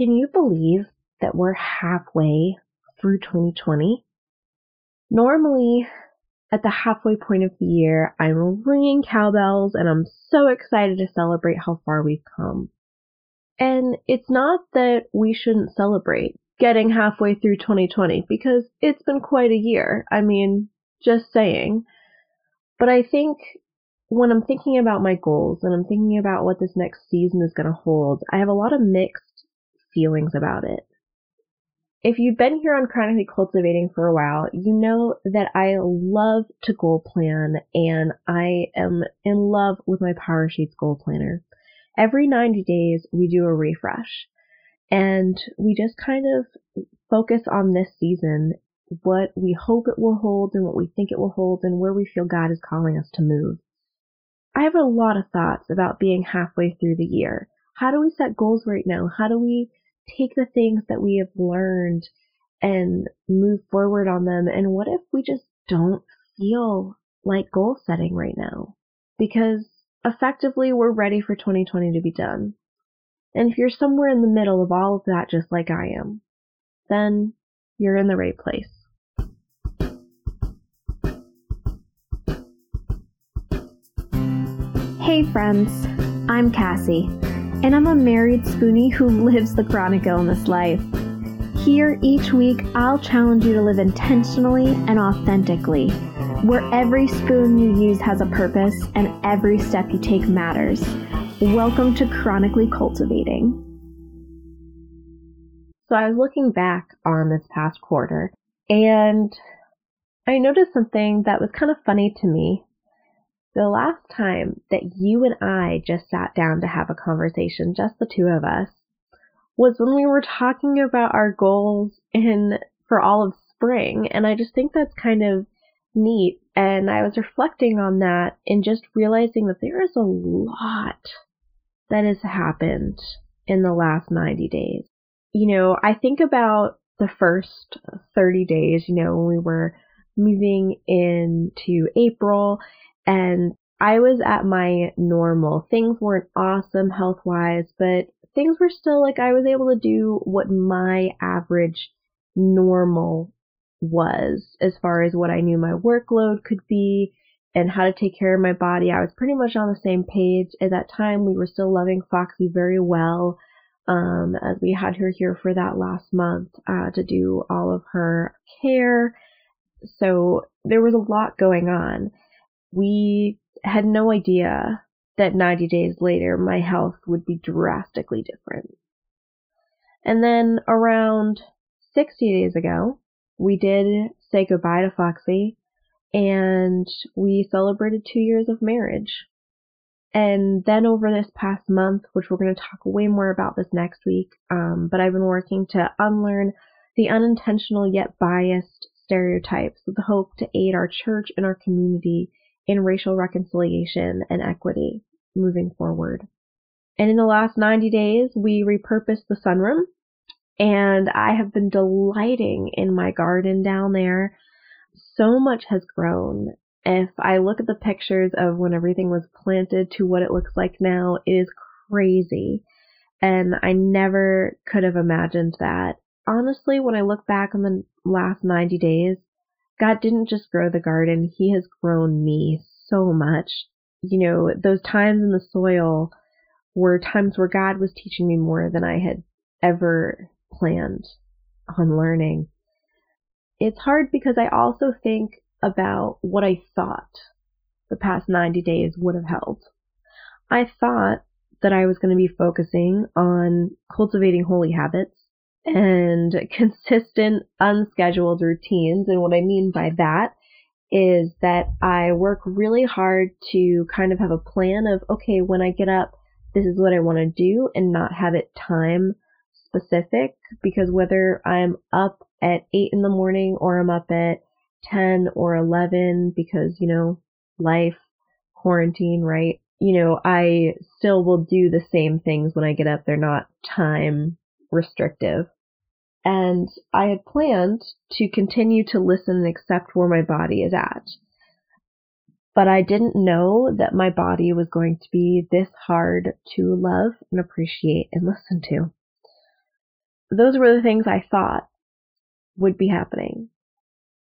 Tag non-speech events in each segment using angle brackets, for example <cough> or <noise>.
Can you believe that we're halfway through 2020? Normally, at the halfway point of the year, I'm ringing cowbells and I'm so excited to celebrate how far we've come. And it's not that we shouldn't celebrate getting halfway through 2020 because it's been quite a year. I mean, just saying. But I think when I'm thinking about my goals and I'm thinking about what this next season is going to hold, I have a lot of mixed feelings about it. If you've been here on Chronically Cultivating for a while, you know that I love to goal plan and I am in love with my Power Sheets goal planner. Every 90 days, we do a refresh and we just kind of focus on this season, what we hope it will hold and what we think it will hold and where we feel God is calling us to move. I have a lot of thoughts about being halfway through the year. How do we set goals right now? How do we take the things that we have learned and move forward on them? And what if we just don't feel like goal setting right now? Because effectively we're ready for 2020 to be done. And if you're somewhere in the middle of all of that, just like I am, then you're in the right place. Hey friends, I'm Cassie and I'm a married spoonie who lives the chronic illness life. Here each week, I'll challenge you to live intentionally and authentically, where every spoon you use has a purpose and every step you take matters. Welcome to Chronically Cultivating. So I was looking back on this past quarter and I noticed something that was kind of funny to me the last time that you and I just sat down to have a conversation, just the two of us, was when we were talking about our goals in for all of spring, and I just think that's kind of neat. And I was reflecting on that and just realizing that there is a lot that has happened in the last 90 days. You know, I think about the first 30 days, you know, when we were moving into April and I was at my normal. Things weren't awesome health wise, but things were still like I was able to do what my average normal was as far as what I knew my workload could be and how to take care of my body. I was pretty much on the same page. At that time, we were still loving Foxy very well, um, as we had her here for that last month uh, to do all of her care. So there was a lot going on we had no idea that 90 days later my health would be drastically different. And then around 60 days ago, we did say goodbye to Foxy and we celebrated two years of marriage. And then over this past month, which we're going to talk way more about this next week, um, but I've been working to unlearn the unintentional yet biased stereotypes with the hope to aid our church and our community in racial reconciliation and equity moving forward. And in the last 90 days, we repurposed the sunroom and I have been delighting in my garden down there. So much has grown. If I look at the pictures of when everything was planted to what it looks like now, it is crazy. And I never could have imagined that. Honestly, when I look back on the last 90 days, God didn't just grow the garden, He has grown me so much. You know, those times in the soil were times where God was teaching me more than I had ever planned on learning. It's hard because I also think about what I thought the past 90 days would have held. I thought that I was going to be focusing on cultivating holy habits and <laughs> consistent unscheduled routines. And what I mean by that is that I work really hard to kind of have a plan of, okay, when I get up, this is what I want to do and not have it time specific because whether I'm up at 8 in the morning or I'm up at 10 or 11 because, you know, life, quarantine, right? You know, I still will do the same things when I get up. They're not time restrictive. And I had planned to continue to listen and accept where my body is at. But I didn't know that my body was going to be this hard to love and appreciate and listen to. those were the things I thought would be happening.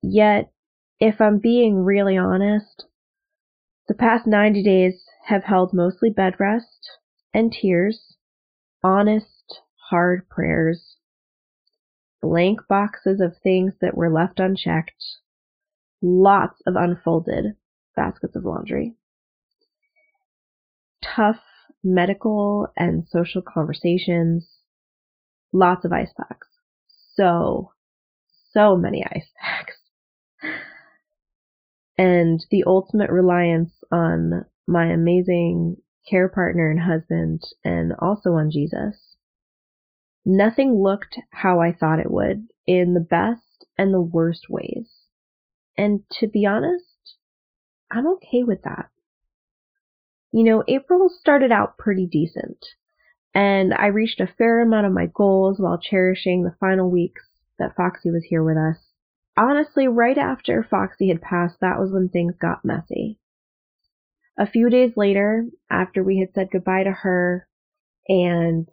Yet, if I'm being really honest, the past 90 days have held mostly bed rest and tears, honest, hard prayers, blank boxes of things that were left unchecked, lots of unfolded baskets of laundry, tough medical and social conversations, lots of ice packs. So, so many ice <laughs> packs. And the ultimate reliance on my amazing care partner and husband and also on Jesus. Nothing looked how I thought it would in the best and the worst ways. And to be honest, I'm okay with that. You know, April started out pretty decent, and I reached a fair amount of my goals while cherishing the final weeks that Foxy was here with us. Honestly, right after Foxy had passed, that was when things got messy. A few days later, after we had said goodbye to her and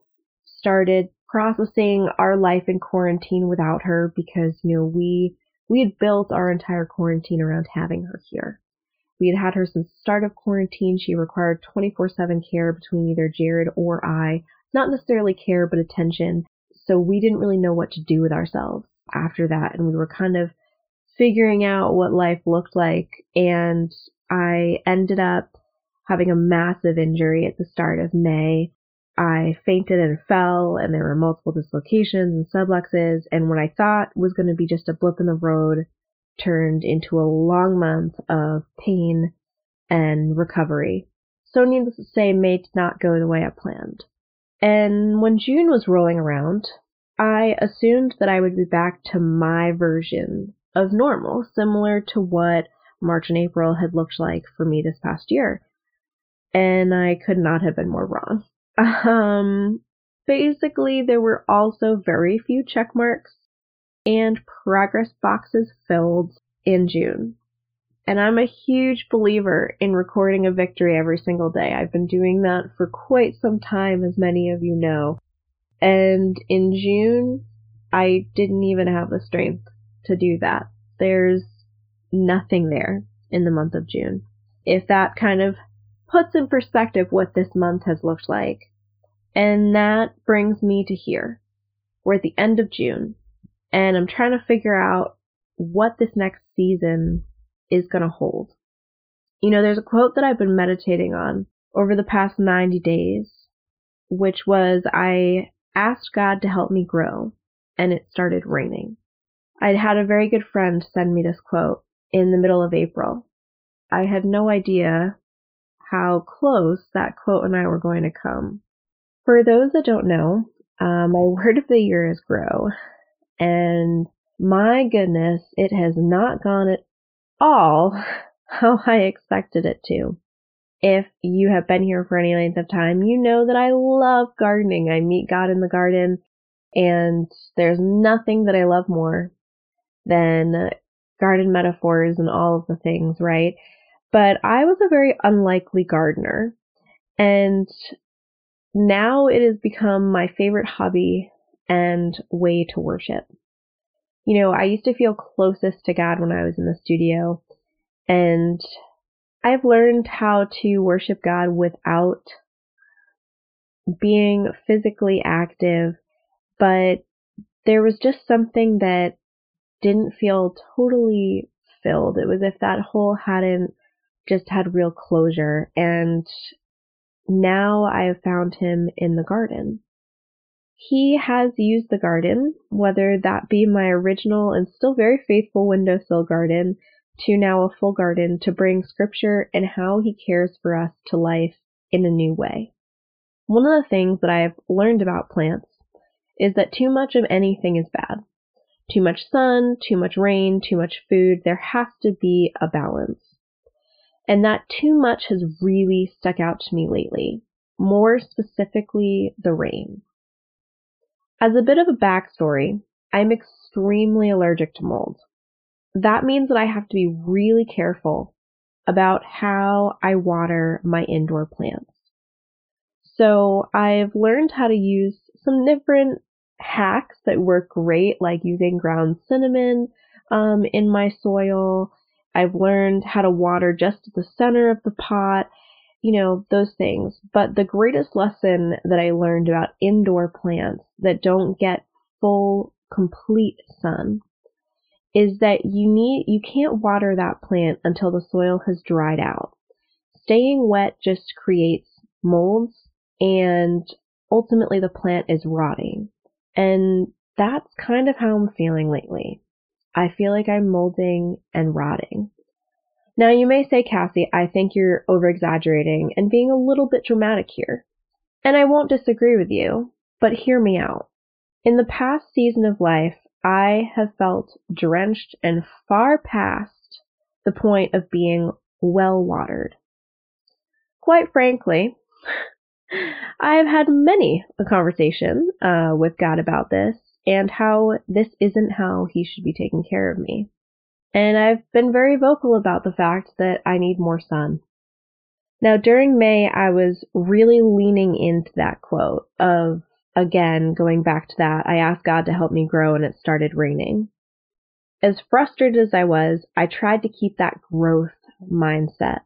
started processing our life in quarantine without her because, you know, we, we had built our entire quarantine around having her here. We had had her since the start of quarantine. She required 24-7 care between either Jared or I. Not necessarily care, but attention. So we didn't really know what to do with ourselves after that. And we were kind of figuring out what life looked like. And I ended up having a massive injury at the start of May. I fainted and fell, and there were multiple dislocations and subluxes. And what I thought was going to be just a blip in the road turned into a long month of pain and recovery. So needless to say, May did not go the way I planned. And when June was rolling around, I assumed that I would be back to my version of normal, similar to what March and April had looked like for me this past year. And I could not have been more wrong. Um, basically, there were also very few check marks and progress boxes filled in June. And I'm a huge believer in recording a victory every single day. I've been doing that for quite some time, as many of you know. And in June, I didn't even have the strength to do that. There's nothing there in the month of June. If that kind of puts in perspective what this month has looked like. And that brings me to here. We're at the end of June and I'm trying to figure out what this next season is going to hold. You know, there's a quote that I've been meditating on over the past 90 days, which was I asked God to help me grow, and it started raining. I'd had a very good friend send me this quote in the middle of April. I had no idea how close that quote and I were going to come. For those that don't know, uh, my <laughs> word of the year is grow, and my goodness, it has not gone at all <laughs> how I expected it to. If you have been here for any length of time, you know that I love gardening. I meet God in the garden, and there's nothing that I love more than garden metaphors and all of the things, right? But I was a very unlikely gardener, and now it has become my favorite hobby and way to worship. You know, I used to feel closest to God when I was in the studio, and I've learned how to worship God without being physically active, but there was just something that didn't feel totally filled. It was if that hole hadn't just had real closure. And now I have found him in the garden. He has used the garden, whether that be my original and still very faithful windowsill garden to now a full garden, to bring scripture and how he cares for us to life in a new way. One of the things that I have learned about plants is that too much of anything is bad. Too much sun, too much rain, too much food, there has to be a balance. And that too much has really stuck out to me lately. More specifically, the rain. As a bit of a backstory, I'm extremely allergic to mold. That means that I have to be really careful about how I water my indoor plants. So I've learned how to use some different hacks that work great, like using ground cinnamon um, in my soil. I've learned how to water just at the center of the pot, you know, those things. But the greatest lesson that I learned about indoor plants that don't get full, complete sun is that you need, you can't water that plant until the soil has dried out. Staying wet just creates molds and ultimately the plant is rotting. And that's kind of how I'm feeling lately. I feel like I'm molding and rotting. Now you may say, Cassie, I think you're over exaggerating and being a little bit dramatic here. And I won't disagree with you, but hear me out. In the past season of life, I have felt drenched and far past the point of being well watered. Quite frankly, <laughs> I have had many a conversation uh, with God about this and how this isn't how He should be taking care of me. And I've been very vocal about the fact that I need more sun. Now, during May, I was really leaning into that quote of, again, going back to that, I asked God to help me grow and it started raining. As frustrated as I was, I tried to keep that growth mindset.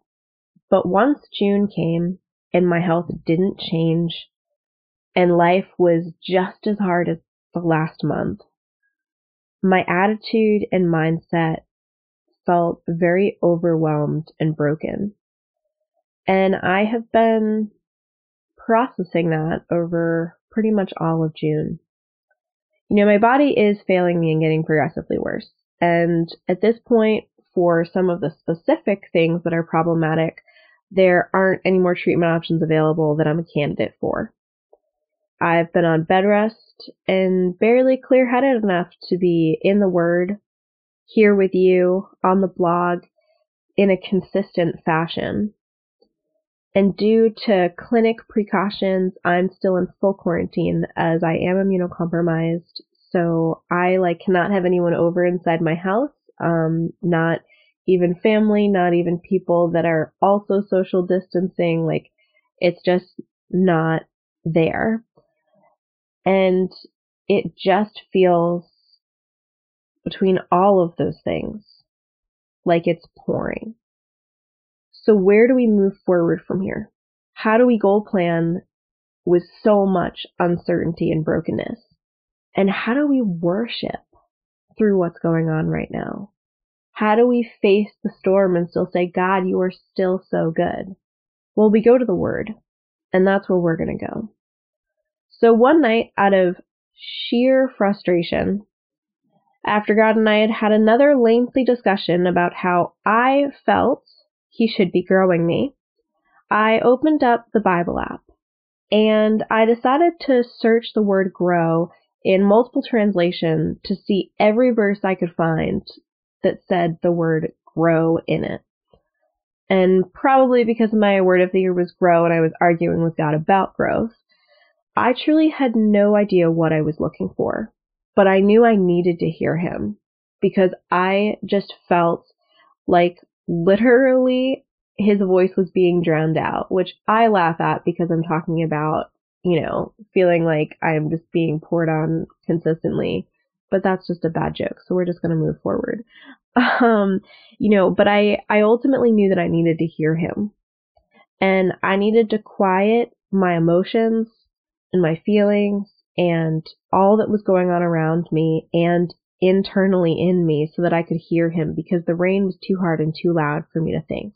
But once June came and my health didn't change and life was just as hard as the last month, my attitude and mindset felt very overwhelmed and broken. And I have been processing that over pretty much all of June. You know, my body is failing me and getting progressively worse. And at this point, for some of the specific things that are problematic, there aren't any more treatment options available that I'm a candidate for. I've been on bed rest and barely clear headed enough to be in the Word, here with you on the blog in a consistent fashion. And due to clinic precautions, I'm still in full quarantine as I am immunocompromised. So I like cannot have anyone over inside my house. Um, not even family, not even people that are also social distancing. Like it's just not there. And it just feels between all of those things like it's pouring. So where do we move forward from here? How do we goal plan with so much uncertainty and brokenness? And how do we worship through what's going on right now? How do we face the storm and still say, God, you are still so good? Well, we go to the Word, and that's where we're going to go. So one night, out of sheer frustration, after God and I had had another lengthy discussion about how I felt He should be growing me, I opened up the Bible app and I decided to search the word grow in multiple translations to see every verse I could find that said the word grow in it. And probably because my word of the year was grow and I was arguing with God about growth, I truly had no idea what I was looking for. But I knew I needed to hear him because I just felt like literally his voice was being drowned out, which I laugh at because I'm talking about, you know, feeling like I'm just being poured on consistently but that's just a bad joke. So we're just going to move forward. <laughs> Um, you know, but I, I ultimately knew that I needed to hear him and I needed to quiet my emotions and my feelings and all that was going on around me and internally in me so that I could hear him because the rain was too hard and too loud for me to think.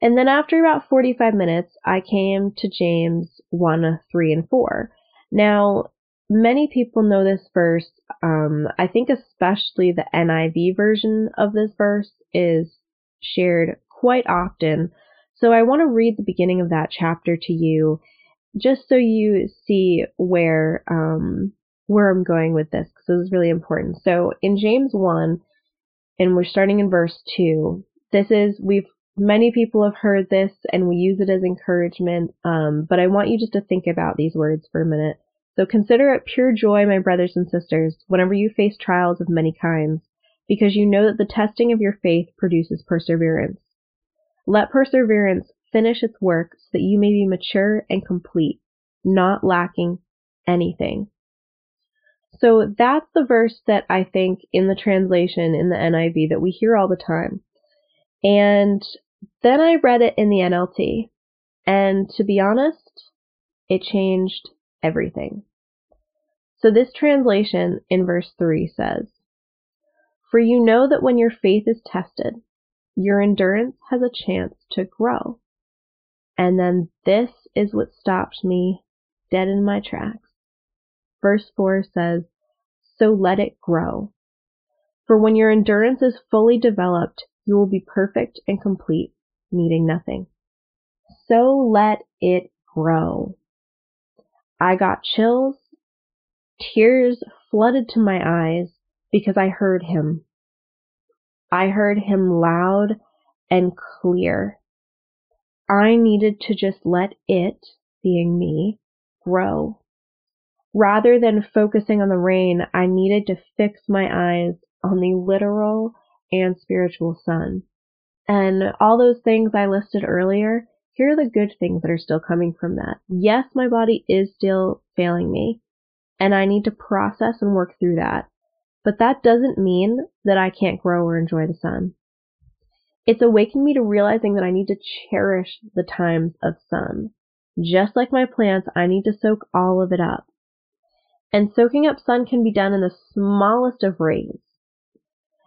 And then after about 45 minutes, I came to James 1, 3, and 4. Now, many people know this verse. Um, I think especially the NIV version of this verse is shared quite often. So I want to read the beginning of that chapter to you, just so you see where um, where I'm going with this, because this is really important. So in James one, and we're starting in verse two. This is we've many people have heard this, and we use it as encouragement. Um, but I want you just to think about these words for a minute. So consider it pure joy, my brothers and sisters, whenever you face trials of many kinds, because you know that the testing of your faith produces perseverance. Let perseverance finish its work so that you may be mature and complete, not lacking anything. So that's the verse that I think in the translation in the NIV that we hear all the time. And then I read it in the NLT. And to be honest, it changed everything. So this translation in verse 3 says, For you know that when your faith is tested, your endurance has a chance to grow. And then this is what stopped me dead in my tracks. Verse 4 says, So let it grow. For when your endurance is fully developed, you will be perfect and complete, needing nothing. So let it grow. I got chills. Tears flooded to my eyes because I heard him. I heard him loud and clear. I needed to just let it, being me, grow. Rather than focusing on the rain, I needed to fix my eyes on the literal and spiritual sun. And all those things I listed earlier, here are the good things that are still coming from that. Yes, my body is still failing me, and I need to process and work through that. But that doesn't mean that I can't grow or enjoy the sun. It's awakened me to realizing that I need to cherish the times of sun. Just like my plants, I need to soak all of it up. And soaking up sun can be done in the smallest of ways.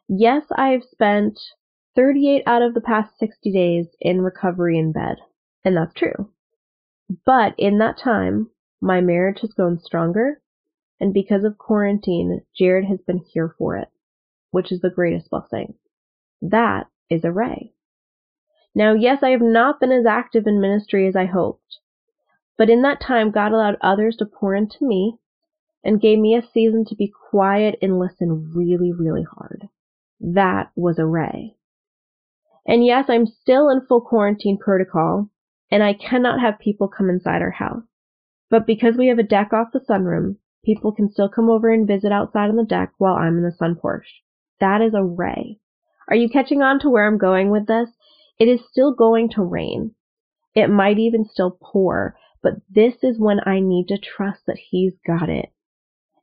Yes, I've spent 38 out of the past 60 days in recovery in bed, and that's true. But in that time, my marriage has grown stronger, and because of quarantine, Jared has been here for it, which is the greatest blessing. That is a ray. Now, yes, I have not been as active in ministry as I hoped, but in that time, God allowed others to pour into me and gave me a season to be quiet and listen really, really hard. That was a ray. And yes, I'm still in full quarantine protocol, and I cannot have people come inside our house. But because we have a deck off the sunroom, people can still come over and visit outside on the deck while I'm in the sun porch. That is a ray. Are you catching on to where I'm going with this? It is still going to rain. It might even still pour, but this is when I need to trust that He's got it.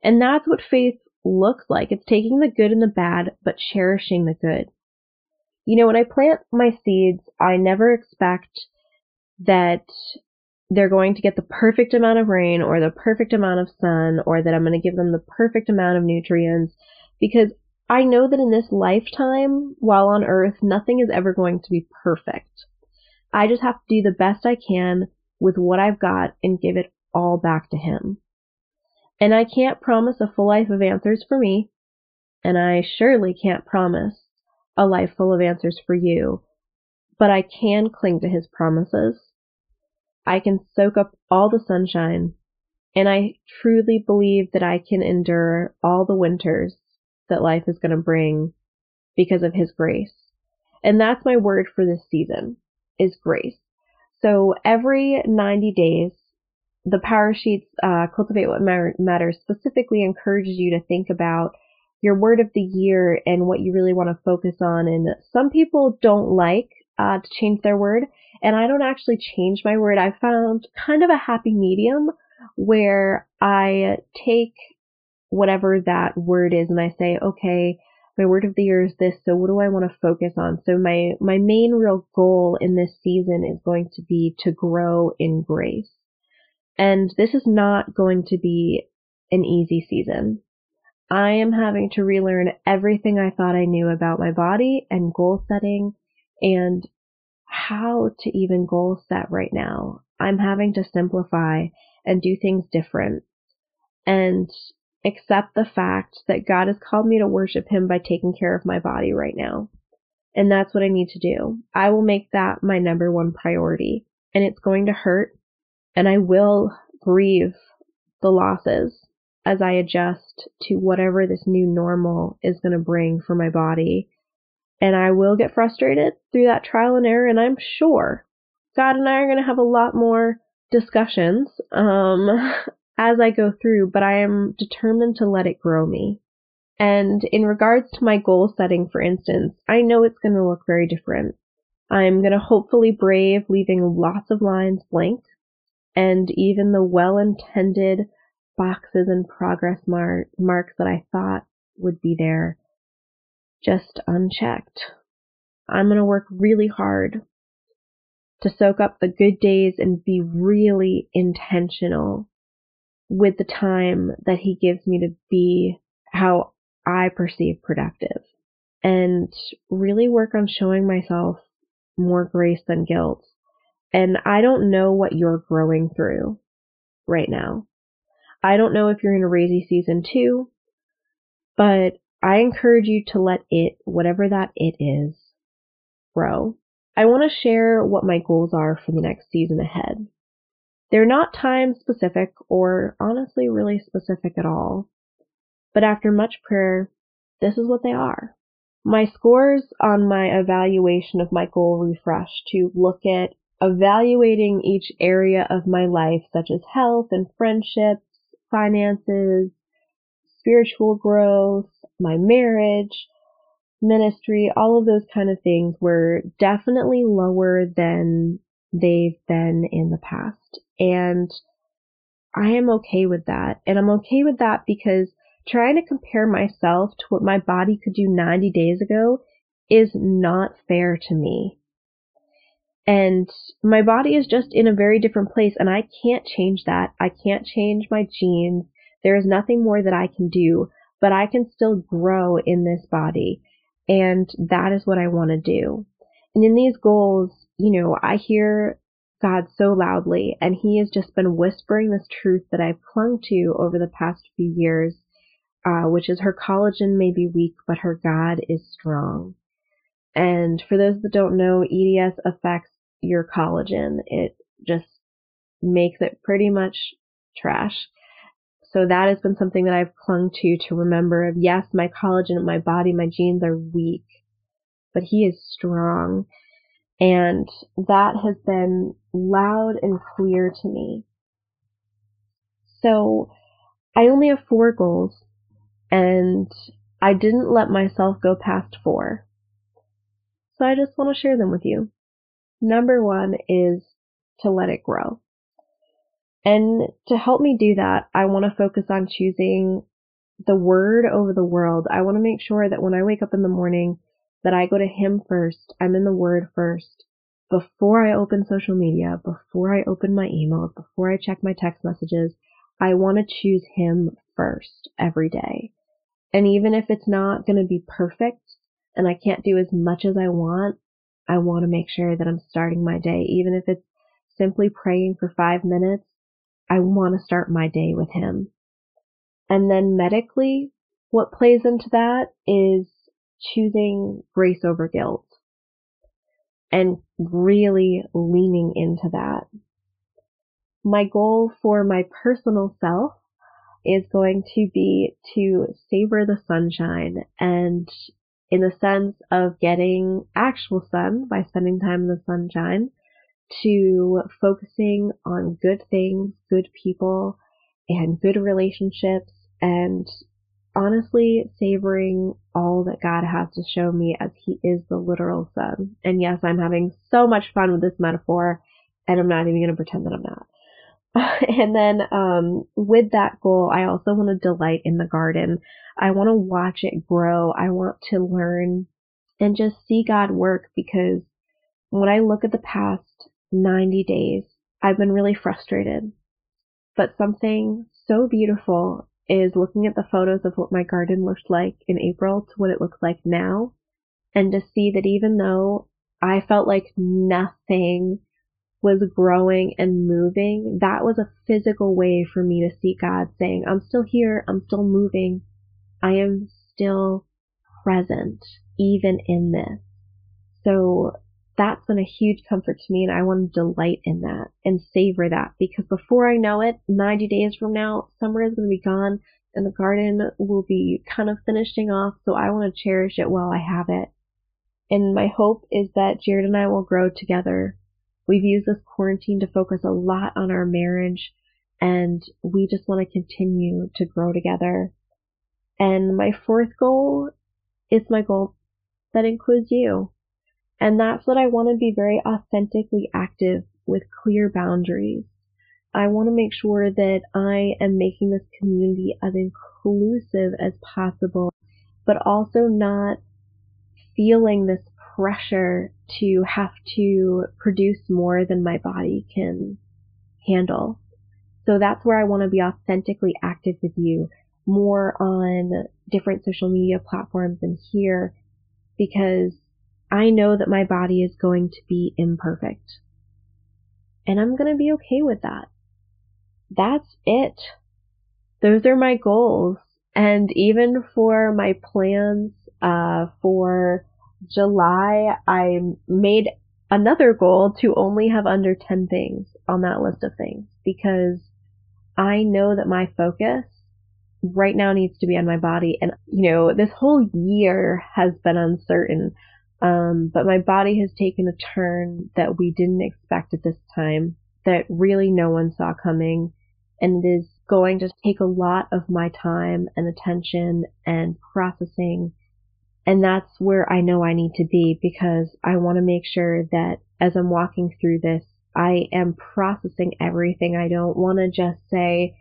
And that's what faith looks like. It's taking the good and the bad, but cherishing the good. You know, when I plant my seeds, I never expect that they're going to get the perfect amount of rain or the perfect amount of sun or that I'm going to give them the perfect amount of nutrients because I know that in this lifetime, while on earth, nothing is ever going to be perfect. I just have to do the best I can with what I've got and give it all back to Him. And I can't promise a full life of answers for me, and I surely can't promise a life full of answers for you, but I can cling to His promises. I can soak up all the sunshine, and I truly believe that I can endure all the winters that life is going to bring because of His grace. And that's my word for this season is grace. So every 90 days, the Power Sheets uh, Cultivate What Matters specifically encourages you to think about your word of the year and what you really want to focus on. And some people don't like uh, to change their word, and I don't actually change my word. I found kind of a happy medium where I take whatever that word is and I say, okay, my word of the year is this, so what do I want to focus on? So my, my main real goal in this season is going to be to grow in grace. And this is not going to be an easy season. I am having to relearn everything I thought I knew about my body and goal setting and how to even goal set right now. I'm having to simplify and do things different and accept the fact that God has called me to worship Him by taking care of my body right now. And that's what I need to do. I will make that my number one priority. And it's going to hurt. And I will grieve the losses as I adjust to whatever this new normal is going to bring for my body. And I will get frustrated through that trial and error. And I'm sure God and I are going to have a lot more discussions um, <laughs> as I go through, but I am determined to let it grow me. And in regards to my goal setting, for instance, I know it's going to look very different. I'm going to hopefully brave leaving lots of lines blank and even the well intended boxes and progress mar- marks that I thought would be there just unchecked. I'm going to work really hard to soak up the good days and be really intentional with the time that he gives me to be how I perceive productive and really work on showing myself more grace than guilt. And I don't know what you're growing through right now. I don't know if you're in a raisy season too, but I encourage you to let it, whatever that it is, grow. I want to share what my goals are for the next season ahead. They're not time specific or honestly really specific at all. But after much prayer, this is what they are. My scores on my evaluation of my goal refresh to look at evaluating each area of my life, such as health and friendships, finances, spiritual growth, my marriage, ministry, all of those kind of things were definitely lower than they've been in the past. And I am okay with that. And I'm okay with that because trying to compare myself to what my body could do 90 days ago is not fair to me. And my body is just in a very different place and I can't change that. I can't change my genes. There is nothing more that I can do, but I can still grow in this body. And that is what I want to do. And in these goals, you know, I hear God so loudly and he has just been whispering this truth that I've clung to over the past few years, uh, which is her collagen may be weak, but her God is strong. And for those that don't know, EDS affects your collagen. It just makes it pretty much trash. So that has been something that I've clung to to remember of yes, my collagen, my body, my genes are weak, but he is strong. And that has been loud and clear to me. So I only have four goals and I didn't let myself go past four. So I just want to share them with you. Number one is to let it grow. And to help me do that, I want to focus on choosing the word over the world. I want to make sure that when I wake up in the morning, that I go to him first. I'm in the word first. Before I open social media, before I open my emails, before I check my text messages, I want to choose him first every day. And even if it's not going to be perfect and I can't do as much as I want, I want to make sure that I'm starting my day, even if it's simply praying for five minutes I want to start my day with him. And then medically, what plays into that is choosing grace over guilt and really leaning into that. My goal for my personal self is going to be to savor the sunshine and in the sense of getting actual sun by spending time in the sunshine to focusing on good things, good people, and good relationships, and honestly savoring all that God has to show me as He is the literal sun. And yes, I'm having so much fun with this metaphor, and I'm not even going to pretend that I'm not. <laughs> and then um, with that goal, I also want to delight in the garden. I want to watch it grow. I want to learn and just see God work because when I look at the past 90 days, I've been really frustrated. But something so beautiful is looking at the photos of what my garden looked like in April to what it looks like now, and to see that even though I felt like nothing was growing and moving, that was a physical way for me to see God saying, I'm still here, I'm still moving, I am still present, even in this. So that's been a huge comfort to me and I want to delight in that and savor that because before I know it, 90 days from now, summer is going to be gone and the garden will be kind of finishing off. So I want to cherish it while I have it. And my hope is that Jared and I will grow together. We've used this quarantine to focus a lot on our marriage and we just want to continue to grow together. And my fourth goal is my goal that includes you. And that's what I want to be very authentically active with clear boundaries. I want to make sure that I am making this community as inclusive as possible, but also not feeling this pressure to have to produce more than my body can handle. So that's where I want to be authentically active with you more on different social media platforms and here because I know that my body is going to be imperfect. And I'm going to be okay with that. That's it. Those are my goals. And even for my plans uh, for July, I made another goal to only have under 10 things on that list of things because I know that my focus right now needs to be on my body. And, you know, this whole year has been uncertain. Um, but my body has taken a turn that we didn't expect at this time, that really no one saw coming. And it is going to take a lot of my time and attention and processing. And that's where I know I need to be because I want to make sure that as I'm walking through this, I am processing everything. I don't want to just say,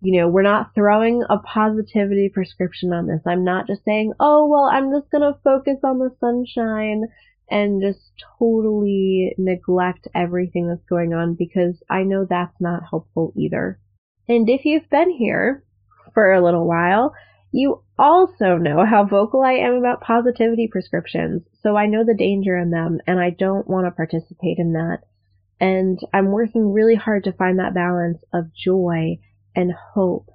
you know, we're not throwing a positivity prescription on this. I'm not just saying, oh, well, I'm just going to focus on the sunshine and just totally neglect everything that's going on because I know that's not helpful either. And if you've been here for a little while, you also know how vocal I am about positivity prescriptions. So I know the danger in them and I don't want to participate in that. And I'm working really hard to find that balance of joy and hope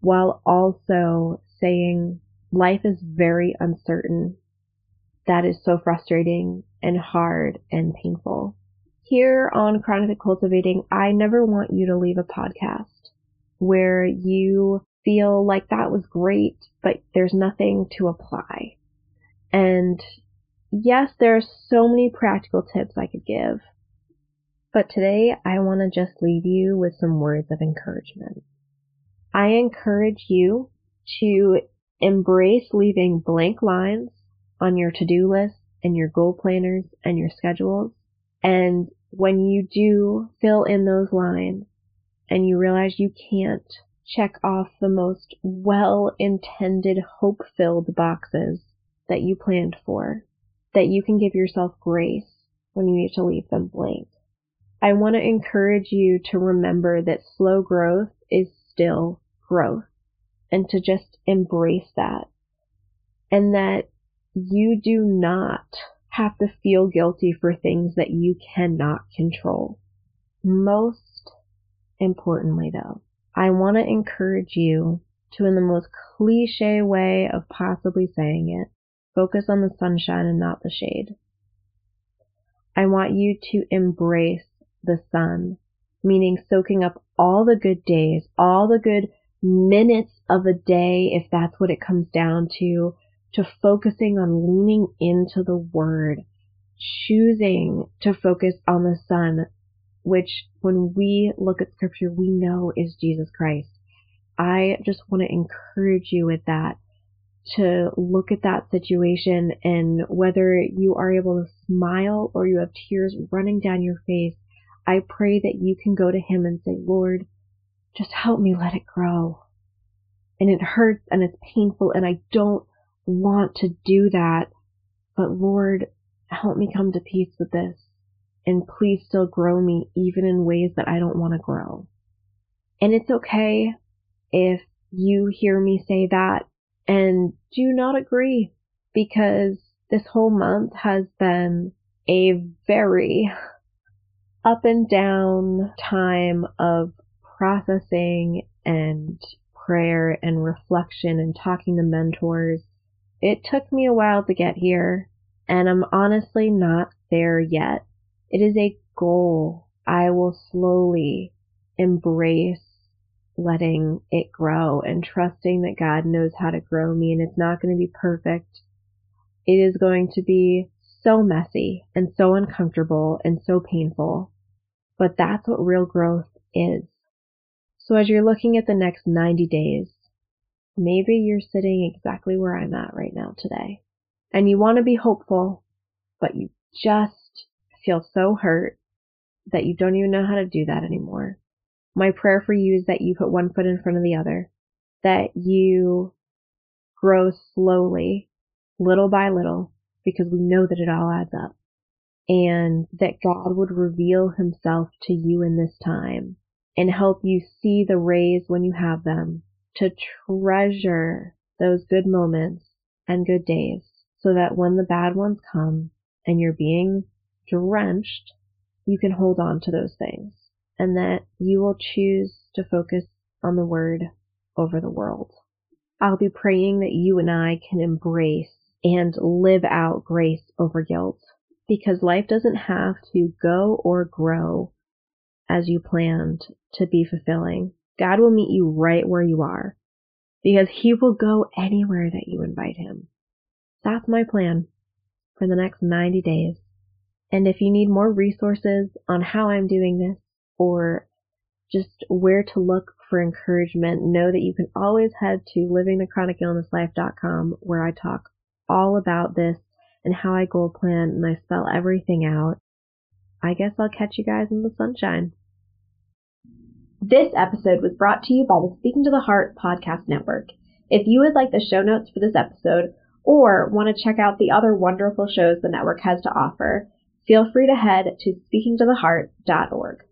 while also saying life is very uncertain. That is so frustrating and hard and painful. Here on Chronically Cultivating, I never want you to leave a podcast where you feel like that was great, but there's nothing to apply. And yes, there are so many practical tips I could give, but today I want to just leave you with some words of encouragement. I encourage you to embrace leaving blank lines on your to-do list and your goal planners and your schedules. And when you do fill in those lines and you realize you can't check off the most well-intended hope-filled boxes that you planned for, that you can give yourself grace when you need to leave them blank. I want to encourage you to remember that slow growth is still growth and to just embrace that. And that you do not have to feel guilty for things that you cannot control. Most importantly though, I want to encourage you to, in the most cliche way of possibly saying it, focus on the sunshine and not the shade. I want you to embrace the sun, meaning soaking up all the good days, all the good minutes of a day, if that's what it comes down to, to focusing on leaning into the word, choosing to focus on the sun, which when we look at scripture, we know is Jesus Christ. I just want to encourage you with that to look at that situation and whether you are able to smile or you have tears running down your face, I pray that you can go to him and say, Lord, just help me let it grow. And it hurts and it's painful and I don't want to do that. But Lord, help me come to peace with this. And please still grow me even in ways that I don't want to grow. And it's okay if you hear me say that and do not agree because this whole month has been a very <laughs> up and down time of processing and prayer and reflection and talking to mentors. It took me a while to get here, and I'm honestly not there yet. It is a goal I will slowly embrace letting it grow and trusting that God knows how to grow me and it's not going to be perfect. It is going to be so messy and so uncomfortable and so painful. But that's what real growth is. So as you're looking at the next 90 days, maybe you're sitting exactly where I'm at right now today. And you want to be hopeful, but you just feel so hurt that you don't even know how to do that anymore. My prayer for you is that you put one foot in front of the other, that you grow slowly, little by little, because we know that it all adds up, and that God would reveal himself to you in this time and help you see the rays when you have them, to treasure those good moments and good days so that when the bad ones come and you're being drenched, you can hold on to those things and that you will choose to focus on the word over the world. I'll be praying that you and I can embrace and live out grace over guilt because life doesn't have to go or grow as you planned to be fulfilling. God will meet you right where you are because he will go anywhere that you invite him. That's my plan for the next 90 days. And if you need more resources on how I'm doing this or just where to look for encouragement, know that you can always head to livingthechronicillnesslife.com where I talk all about this and how I goal plan and I spell everything out. I guess I'll catch you guys in the sunshine. This episode was brought to you by the Speaking to the Heart podcast network. If you would like the show notes for this episode or want to check out the other wonderful shows the network has to offer, feel free to head to speakingtotheheart.org.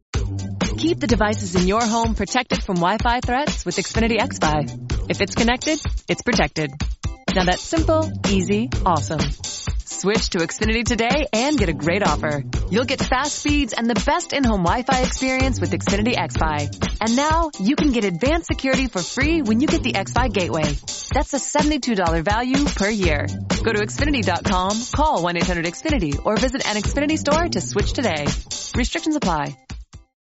Keep the devices in your home protected from Wi-Fi threats with Xfinity XFi. If it's connected, it's protected. Now that's simple, easy, awesome. Switch to Xfinity today and get a great offer. You'll get fast speeds and the best in-home Wi-Fi experience with Xfinity XFi. And now you can get advanced security for free when you get the XFi Gateway. That's a $72 value per year. Go to Xfinity.com, call 1-800-XFINITY, or visit an Xfinity store to switch today. Restrictions apply.